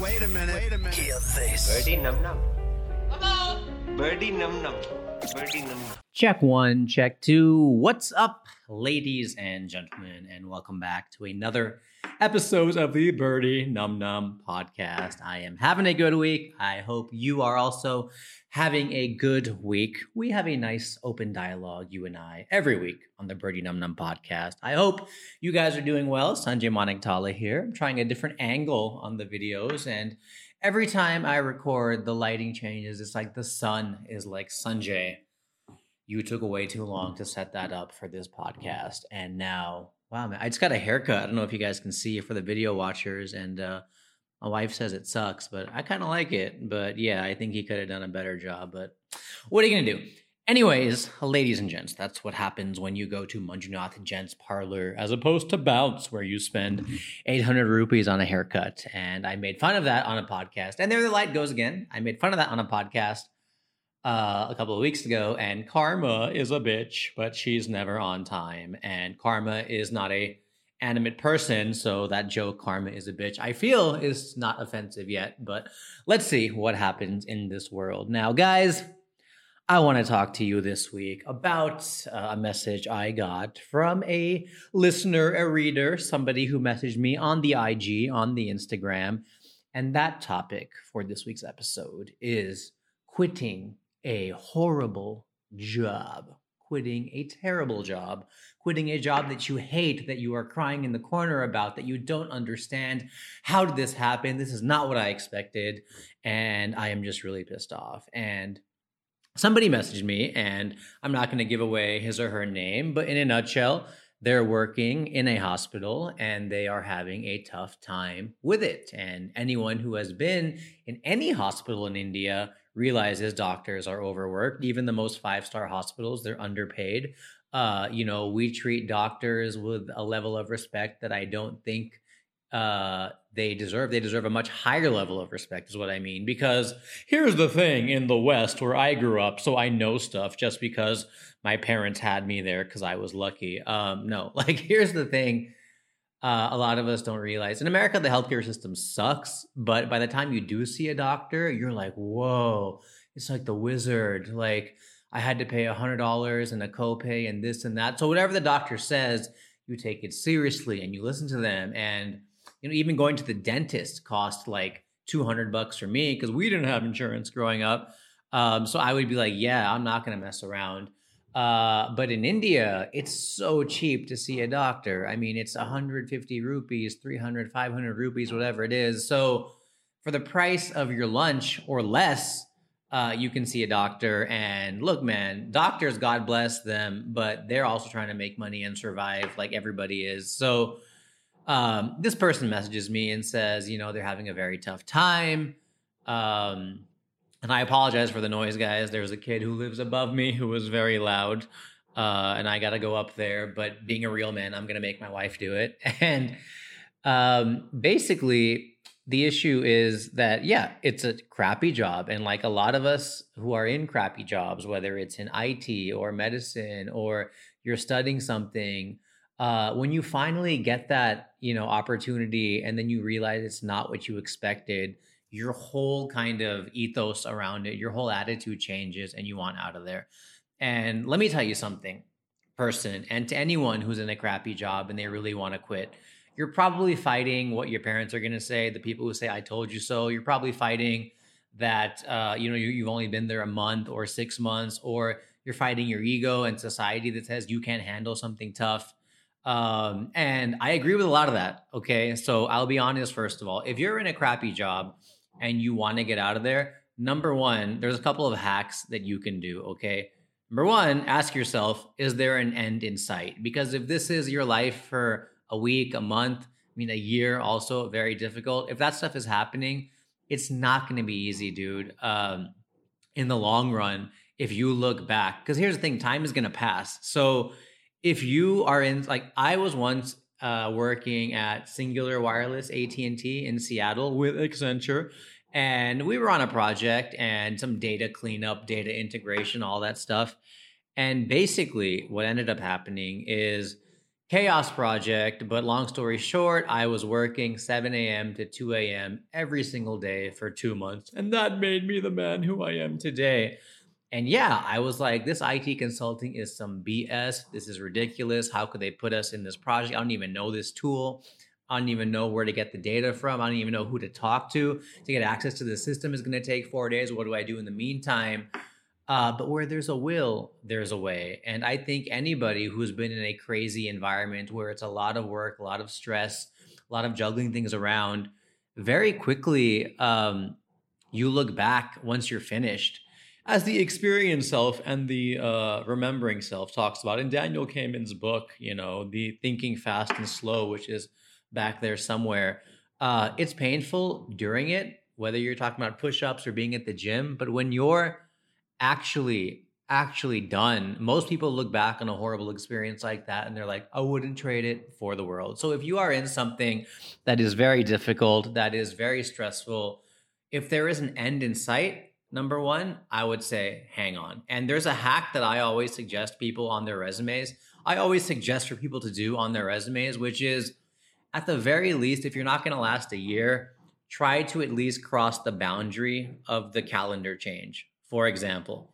Wait a minute. Wait a minute. Hear this. Birdy num num. Birdy num num. Birdy num num. Check one, check two. What's up, ladies and gentlemen, and welcome back to another episode of the Birdy Num Num podcast. I am having a good week. I hope you are also having a good week. We have a nice open dialogue, you and I, every week on the Birdy Num Num podcast. I hope you guys are doing well. Sanjay Maniktala here. I'm trying a different angle on the videos and every time I record, the lighting changes. It's like the sun is like Sanjay you took way too long to set that up for this podcast and now wow man i just got a haircut. I don't know if you guys can see it for the video watchers and uh my wife says it sucks but i kind of like it. But yeah i think he could have done a better job but what are you gonna do? Anyways ladies and gents that's what happens when you go to manjunath gents parlor as opposed to bounce where you spend 800 rupees on a haircut. And i made fun of that on a podcast. And there the light goes again. I made fun of that on a podcast uh, a couple of weeks ago, and Karma is a bitch, but she's never on time. And Karma is not a animate person, so that joke, Karma is a bitch, I feel is not offensive yet. But let's see what happens in this world. Now, guys, I want to talk to you this week about uh, a message I got from a listener, a reader, somebody who messaged me on the IG, on the Instagram. And that topic for this week's episode is quitting a horrible job, quitting a terrible job, quitting a job that you hate, that you are crying in the corner about, that you don't understand. How did this happen? This is not what I expected. And I am just really pissed off. And somebody messaged me, and I'm not going to give away his or her name, but in a nutshell, they're working in a hospital and they are having a tough time with it. And anyone who has been in any hospital in India realizes doctors are overworked. Even the most five star hospitals, they're underpaid. Uh, you know, we treat doctors with a level of respect that I don't think uh, they deserve. They deserve a much higher level of respect, is what I mean. Because here's the thing in the West where I grew up, so I know stuff just because my parents had me there because I was lucky. Um, no, like here's the thing. Uh, a lot of us don't realize in America the healthcare system sucks, but by the time you do see a doctor, you're like, whoa, it's like the wizard. Like I had to pay a hundred dollars and a copay and this and that. So whatever the doctor says, you take it seriously and you listen to them. And you know, even going to the dentist cost like two hundred bucks for me because we didn't have insurance growing up. Um, so I would be like, yeah, I'm not gonna mess around. Uh, but in India, it's so cheap to see a doctor. I mean, it's 150 rupees, 300, 500 rupees, whatever it is. So for the price of your lunch or less, uh, you can see a doctor. And look, man, doctors, God bless them, but they're also trying to make money and survive like everybody is. So um, this person messages me and says, you know, they're having a very tough time. Um, and I apologize for the noise, guys. There's a kid who lives above me who was very loud, uh, and I got to go up there. But being a real man, I'm going to make my wife do it. And um, basically, the issue is that, yeah, it's a crappy job. And like a lot of us who are in crappy jobs, whether it's in IT or medicine or you're studying something, uh, when you finally get that, you know, opportunity and then you realize it's not what you expected, your whole kind of ethos around it, your whole attitude changes and you want out of there. And let me tell you something, person, and to anyone who's in a crappy job and they really want to quit, you're probably fighting what your parents are going to say, the people who say, I told you so. You're probably fighting that, uh, you know, you, you've only been there a month or six months, or you're fighting your ego and society that says you can't handle something tough. Um, and I agree with a lot of that. Okay. So I'll be honest, first of all, if you're in a crappy job, and you want to get out of there, number one, there's a couple of hacks that you can do. Okay. Number one, ask yourself, is there an end in sight? Because if this is your life for a week, a month, I mean, a year, also very difficult. If that stuff is happening, it's not going to be easy, dude. Um, in the long run, if you look back, because here's the thing time is going to pass. So if you are in, like, I was once uh, working at Cingular Wireless AT&T in Seattle with Accenture and we were on a project and some data cleanup, data integration, all that stuff. And basically what ended up happening is chaos project. But long story short, I was working 7 a.m. to 2 a.m. every single day for two months. And that made me the man who I am today. And yeah, I was like, this IT consulting is some BS. This is ridiculous. How could they put us in this project? I don't even know this tool. I don't even know where to get the data from. I don't even know who to talk to. To get access to the system is going to take four days. What do I do in the meantime? Uh, but where there's a will, there's a way. And I think anybody who's been in a crazy environment where it's a lot of work, a lot of stress, a lot of juggling things around, very quickly um, you look back once you're finished. As the experienced self and the uh, remembering self talks about in Daniel Kahneman's book, you know, the thinking fast and slow, which is back there somewhere. Uh, it's painful during it, whether you're talking about push ups or being at the gym, but when you're actually actually done most people look back on a horrible experience like that and they're like i wouldn't trade it for the world so if you are in something that is very difficult that is very stressful if there is an end in sight number one i would say hang on. And there's a hack that i always suggest people on their resumes. I always suggest for people to do on their resumes which is at the very least if you're not going to last a year try to at least cross the boundary of the calendar change. For example,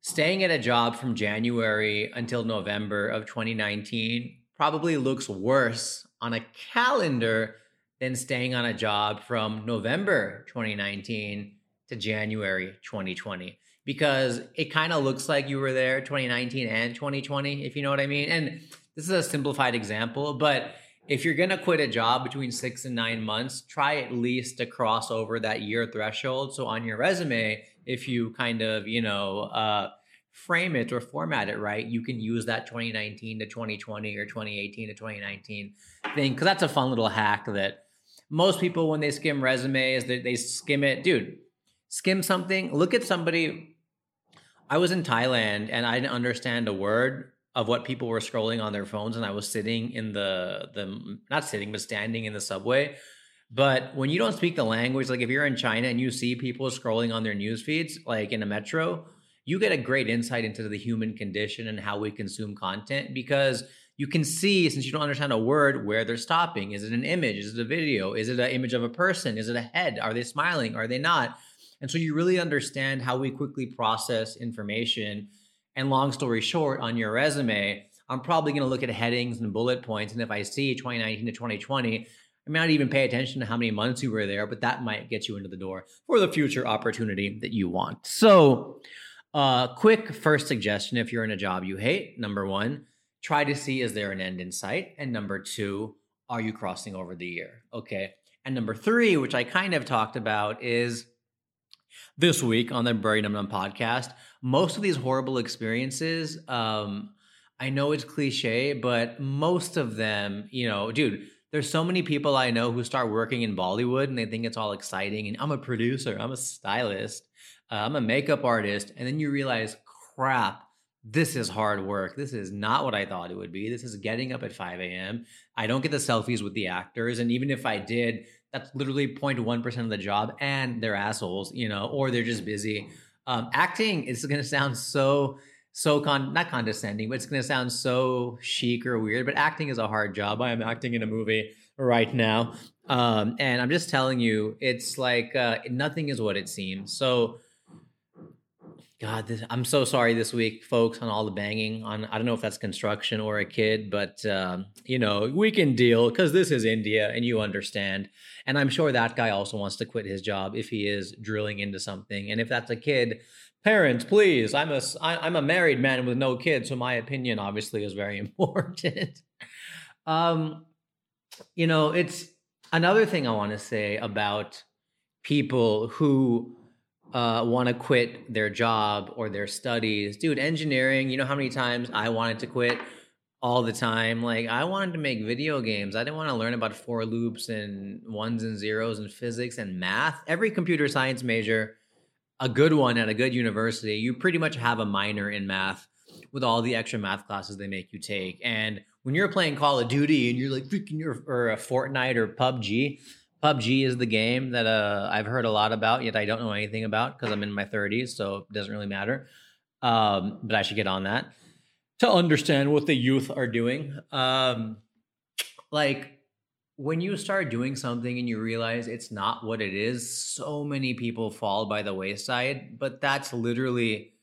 staying at a job from January until November of 2019 probably looks worse on a calendar than staying on a job from November 2019 to January 2020 because it kind of looks like you were there 2019 and 2020 if you know what I mean. And this is a simplified example, but if you're going to quit a job between 6 and 9 months, try at least to cross over that year threshold so on your resume if you kind of, you know, uh, frame it or format it right, you can use that 2019 to 2020 or 2018 to 2019 thing. Cause that's a fun little hack that most people, when they skim resumes, they, they skim it. Dude, skim something, look at somebody. I was in Thailand and I didn't understand a word of what people were scrolling on their phones and I was sitting in the the not sitting but standing in the subway but when you don't speak the language, like if you're in China and you see people scrolling on their news feeds, like in a metro, you get a great insight into the human condition and how we consume content because you can see, since you don't understand a word, where they're stopping. Is it an image? Is it a video? Is it an image of a person? Is it a head? Are they smiling? Are they not? And so you really understand how we quickly process information. And long story short, on your resume, I'm probably going to look at headings and bullet points. And if I see 2019 to 2020, I may not even pay attention to how many months you were there, but that might get you into the door for the future opportunity that you want. So, uh, quick first suggestion if you're in a job you hate, number one, try to see is there an end in sight? And number two, are you crossing over the year? Okay. And number three, which I kind of talked about, is this week on the Birdy Num Num podcast. Most of these horrible experiences, um, I know it's cliche, but most of them, you know, dude, there's so many people I know who start working in Bollywood and they think it's all exciting. And I'm a producer, I'm a stylist, uh, I'm a makeup artist. And then you realize, crap, this is hard work. This is not what I thought it would be. This is getting up at 5 a.m. I don't get the selfies with the actors. And even if I did, that's literally 0.1% of the job. And they're assholes, you know, or they're just busy. Um, acting is going to sound so so con not condescending, but it's going to sound so chic or weird. But acting is a hard job. I am acting in a movie right now, um, and I'm just telling you, it's like uh, nothing is what it seems. So, God, this, I'm so sorry this week, folks, on all the banging. On I don't know if that's construction or a kid, but um, you know we can deal because this is India, and you understand. And I'm sure that guy also wants to quit his job if he is drilling into something, and if that's a kid parents please i'm a i'm a married man with no kids so my opinion obviously is very important um you know it's another thing i want to say about people who uh, want to quit their job or their studies. Dude engineering you know how many times i wanted to quit? All the time. Like i wanted to make video games. I didn't want to learn about for loops and ones and zeros and physics and math. Every computer science major a good one at a good university, you pretty much have a minor in math with all the extra math classes they make you take. And when you're playing Call of Duty and you're like freaking your or a Fortnite or PUBG, PUBG is the game that uh, I've heard a lot about, yet I don't know anything about because I'm in my 30s, so it doesn't really matter. Um, but I should get on that. to understand what the youth are doing. Um, like when you start doing something and you realize it's not what it is, so many people fall by the wayside. But that's literally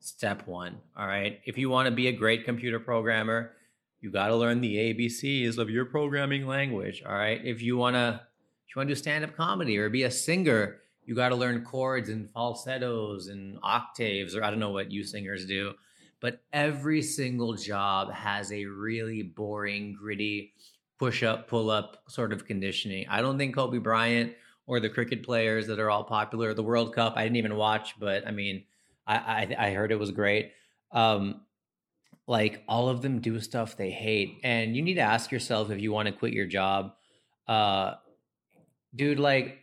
step one. All right. If you want to be a great computer programmer, you got to learn the ABCs of your programming language. All right. If you want to, you want to do stand up comedy or be a singer, you got to learn chords and falsettos and octaves, or I don't know what you singers do. But every single job has a really boring, gritty, push up, pull up sort of conditioning. I don't think Kobe Bryant or the cricket players that are all popular, the World Cup, I didn't even watch, but I mean, I, I, I heard it was great. Um, like all of them do stuff they hate, and you need to ask yourself if you want to quit your job. Uh, dude, like,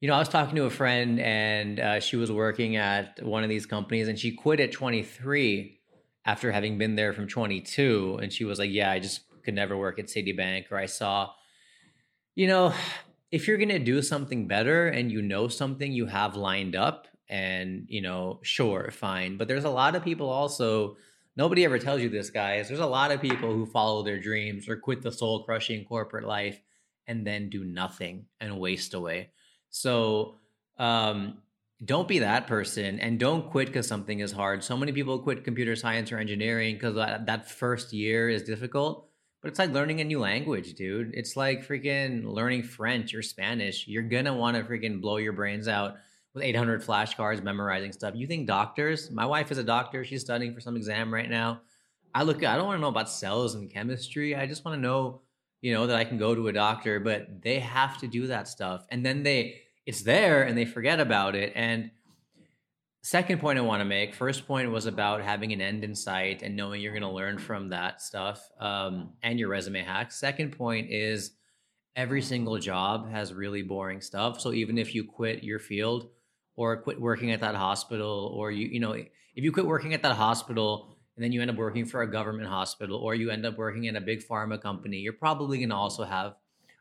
you know, I was talking to a friend, and uh, she was working at one of these companies, and she quit at 23 after having been there from 22, and she was like, "Yeah, I just could never work at Citibank." Or I saw, you know, if you're gonna do something better and you know something you have lined up and you know sure fine. But there's a lot of people also nobody ever tells you this guys. There's a lot of people who follow their dreams or quit the soul crushing corporate life and then do nothing and waste away so um, don't be that person and don't quit because something is hard so many people quit computer science or engineering because that, that first year is difficult but it's like learning a new language dude it's like freaking learning french or spanish you're gonna want to freaking blow your brains out with 800 flashcards memorizing stuff. You think doctors? My wife is a doctor. She's studying for some exam right now. I look. I don't want to know about cells and chemistry. I just want to know, you know, that I can go to a doctor. But they have to do that stuff, and then they it's there and they forget about it. And second point I want to make. First point was about having an end in sight and knowing you're going to learn from that stuff um, and your resume hacks. Second point is every single job has really boring stuff. So even if you quit your field or quit working at that hospital or you you know if you quit working at that hospital and then you end up working for a government hospital or you end up working in a big pharma company you're probably going to also have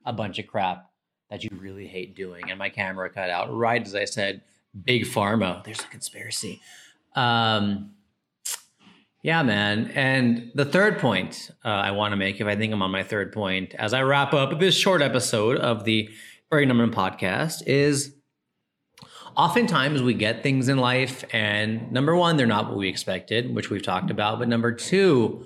a bunch of crap that you really hate doing. And my camera cut out right as i said big pharma. There's a conspiracy. Um yeah man. And the third point uh, i want to make if i think i'm on my third point as i wrap up this short episode of the Birdy Num Num podcast is oftentimes we get things in life and number one they're not what we expected which we've talked about but number two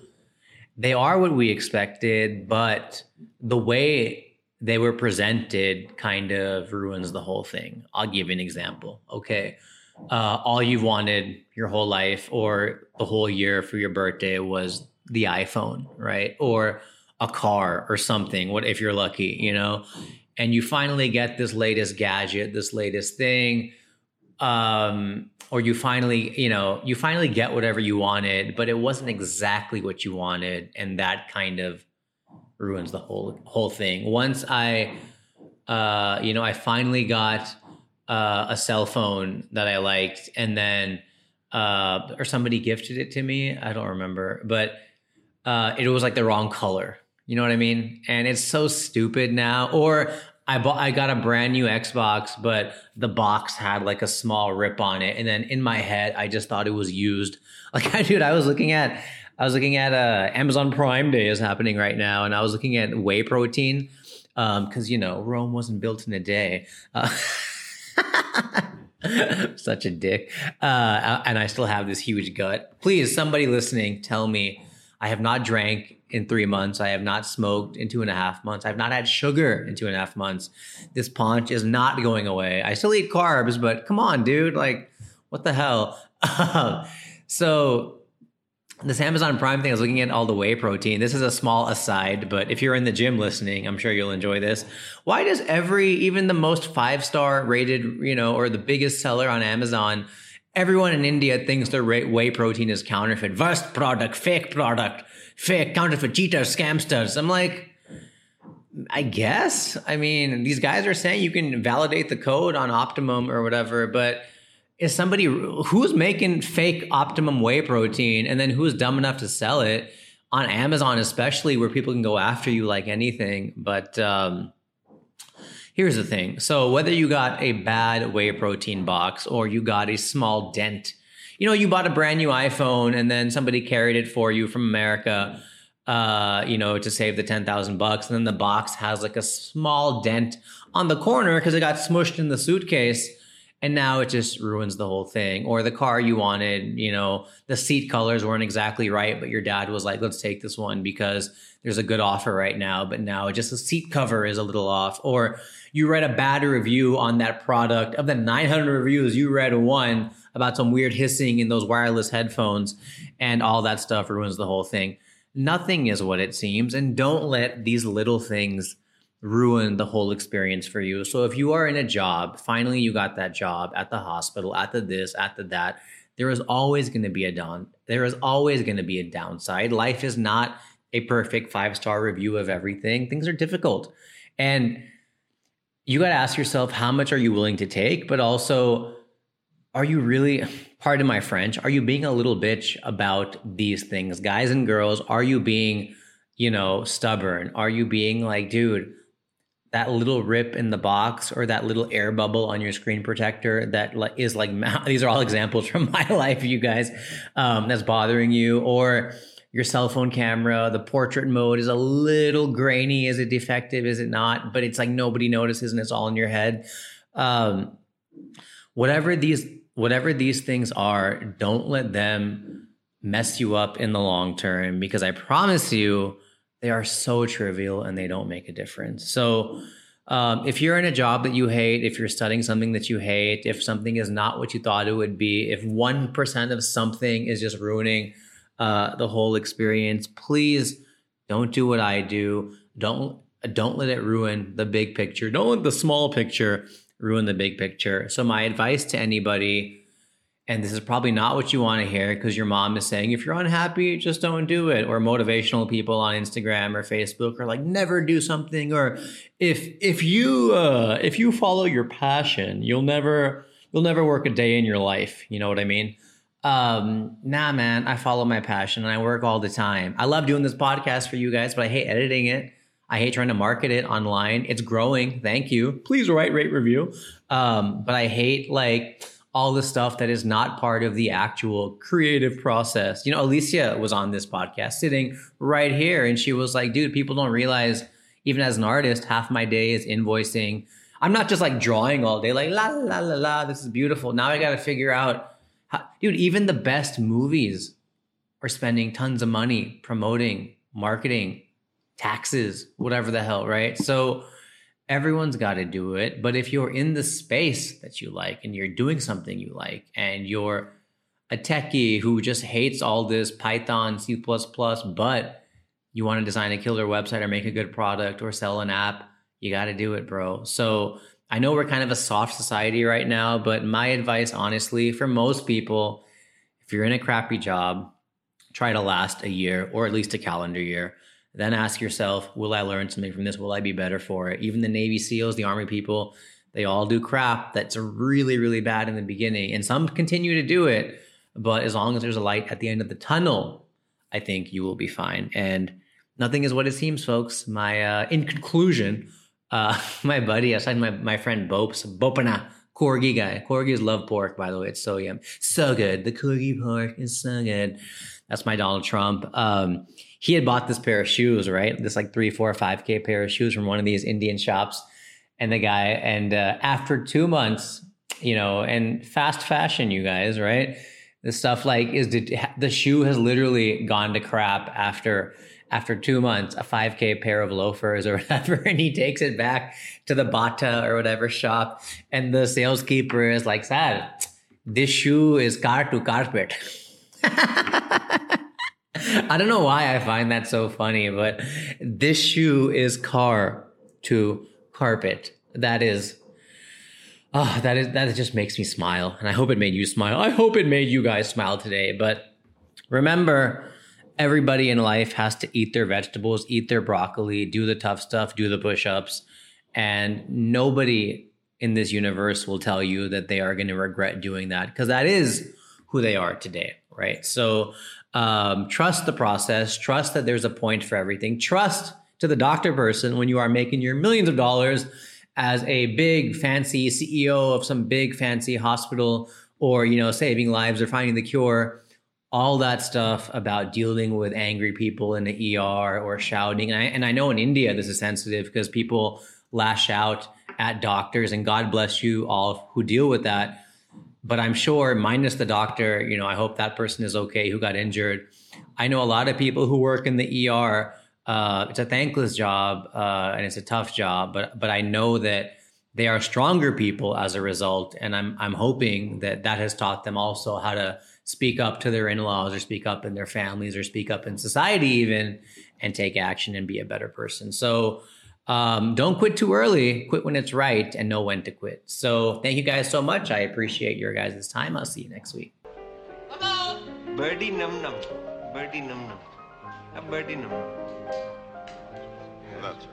they are what we expected but the way they were presented kind of ruins the whole thing. I'll give you an example okay? Uh, all you've wanted your whole life or the whole year for your birthday was the iphone right? Or a car or something what if you're lucky you know? And you finally get this latest gadget this latest thing um, or you finally, you know, you finally get whatever you wanted, but it wasn't exactly what you wanted, and that kind of ruins the whole whole thing. Once I, uh, you know, I finally got uh, a cell phone that I liked, and then uh, or somebody gifted it to me. I don't remember, but uh, it was like the wrong color. You know what I mean? And it's so stupid now. Or I bought I got a brand new Xbox, but the box had like a small rip on it, and then in my head, I just thought it was used. Like, I dude, I was looking at I was looking at uh, Amazon Prime Day is happening right now, and I was looking at whey protein because um, you know Rome wasn't built in a day. Uh, such a dick, uh, and I still have this huge gut. Please, somebody listening, tell me I have not drank in three months. I have not smoked in two and a half months. I've not had sugar in two and a half months. This paunch is not going away. I still eat carbs, but come on, dude. Like, what the hell? so, this Amazon Prime thing, I was looking at all the whey protein. This is a small aside, but if you're in the gym listening, I'm sure you'll enjoy this. Why does every, even the most five star rated, you know, or the biggest seller on Amazon, everyone in India thinks their whey protein is counterfeit? Worst product, fake product fake counterfeit cheaters, scamsters. I'm like, I guess. I mean, these guys are saying you can validate the code on Optimum or whatever, but is somebody who's making fake Optimum whey protein and then who's dumb enough to sell it on Amazon, especially where people can go after you like anything? But um, here's the thing so, whether you got a bad whey protein box or you got a small dent you know, you bought a brand new iPhone and then somebody carried it for you from America, uh, you know, to save the 10,000 bucks. And then the box has like a small dent on the corner because it got smushed in the suitcase. And now it just ruins the whole thing. Or the car you wanted, you know, the seat colors weren't exactly right, but your dad was like, let's take this one because there's a good offer right now. But now just the seat cover is a little off. Or you read a bad review on that product. Of the 900 reviews, you read one about some weird hissing in those wireless headphones, and all that stuff ruins the whole thing. Nothing is what it seems, and don't let these little things ruin the whole experience for you. So if you are in a job, finally you got that job at the hospital, at the this, at the that, there is always going to be a down. There is always going to be a downside. Life is not a perfect five-star review of everything. Things are difficult. And you got to ask yourself how much are you willing to take, but also are you really pardon my french are you being a little bitch about these things? Guys and girls are you being you know stubborn? Are you being like dude that little rip in the box or that little air bubble on your screen protector that is like these are all examples from my life you guys um, that's bothering you? Or your cell phone camera the portrait mode is a little grainy is it defective is it not? But it's like nobody notices and it's all in your head. Um, whatever these whatever these things are, don't let them mess you up in the long term because I promise you they are so trivial and they don't make a difference. So, um, if you're in a job that you hate, if you're studying something that you hate, if something is not what you thought it would be, if 1% of something is just ruining uh, the whole experience, please don't do what I do. Don't don't let it ruin the big picture. Don't let the small picture ruin the big picture. So my advice to anybody, and this is probably not what you want to hear because your mom is saying, if you're unhappy, just don't do it. Or motivational people on Instagram or Facebook are like, never do something. Or if if you uh, if you follow your passion, you'll never you'll never work a day in your life. You know what I mean? Um, nah, man, I follow my passion and I work all the time. I love doing this podcast for you guys, but I hate editing it. I hate trying to market it online. It's growing. Thank you. Please write, rate, review. Um, but I hate like all the stuff that is not part of the actual creative process. You know, Alicia was on this podcast sitting right here and she was like, dude, people don't realize, even as an artist, half my day is invoicing. I'm not just like drawing all day, like la la la la, this is beautiful. Now I got to figure out, how, dude, even the best movies are spending tons of money promoting, marketing, taxes, whatever the hell, right? So everyone's got to do it. But if you're in the space that you like and you're doing something you like and you're a techie who just hates all this Python, C, but you want to design a killer website or make a good product or sell an app, you got to do it, bro. So I know we're kind of a soft society right now, but my advice, honestly, for most people, if you're in a crappy job, try to last a year or at least a calendar year. Then ask yourself, will I learn something from this? Will I be better for it? Even the Navy SEALs, the Army people, they all do crap that's really, really bad in the beginning. And some continue to do it. But as long as there's a light at the end of the tunnel, I think you will be fine. And nothing is what it seems, folks. My uh, in conclusion, uh, my buddy, aside my, my friend Bopes, Bopana, corgi guy. Corgis love pork, by the way. It's so yum. So good. The corgi pork is so good. That's my Donald Trump. Um, he had bought this pair of shoes, right? This like three, four, five K pair of shoes from one of these Indian shops. And the guy, and uh, after two months, you know, and fast fashion, you guys, right? The stuff like is the shoe has literally gone to crap after after two months, a 5K pair of loafers or whatever, and he takes it back to the Bata or whatever shop, and the saleskeeper is like, Sad, this shoe is car to carpet." I don't know why I find that so funny, but this shoe is car to carpet. That is Oh, that is that just makes me smile. And I hope it made you smile. I hope it made you guys smile today. But remember, everybody in life has to eat their vegetables, eat their broccoli, do the tough stuff, do the push-ups. And nobody in this universe will tell you that they are going to regret doing that because that is who they are today, right? So um, trust the process. Trust that there's a point for everything. Trust to the doctor person when you are making your millions of dollars as a big fancy CEO of some big fancy hospital or you know saving lives or finding the cure all that stuff about dealing with angry people in the ER or shouting. And I, and I know in India this is sensitive because people lash out at doctors, and God bless you all who deal with that. But I'm sure, minus the doctor, you know, I hope that person is okay who got injured. I know a lot of people who work in the ER. Uh, it's a thankless job uh, and it's a tough job, but but I know that they are stronger people as a result, and I'm I'm hoping that that has taught them also how to speak up to their in-laws or speak up in their families or speak up in society even and take action and be a better person so um, don't quit too early. Quit when it's right and know when to quit. So thank you guys so much. I appreciate your guys' time. I'll see you next week. Birdy num num. Birdy num num. A birdy num num. That's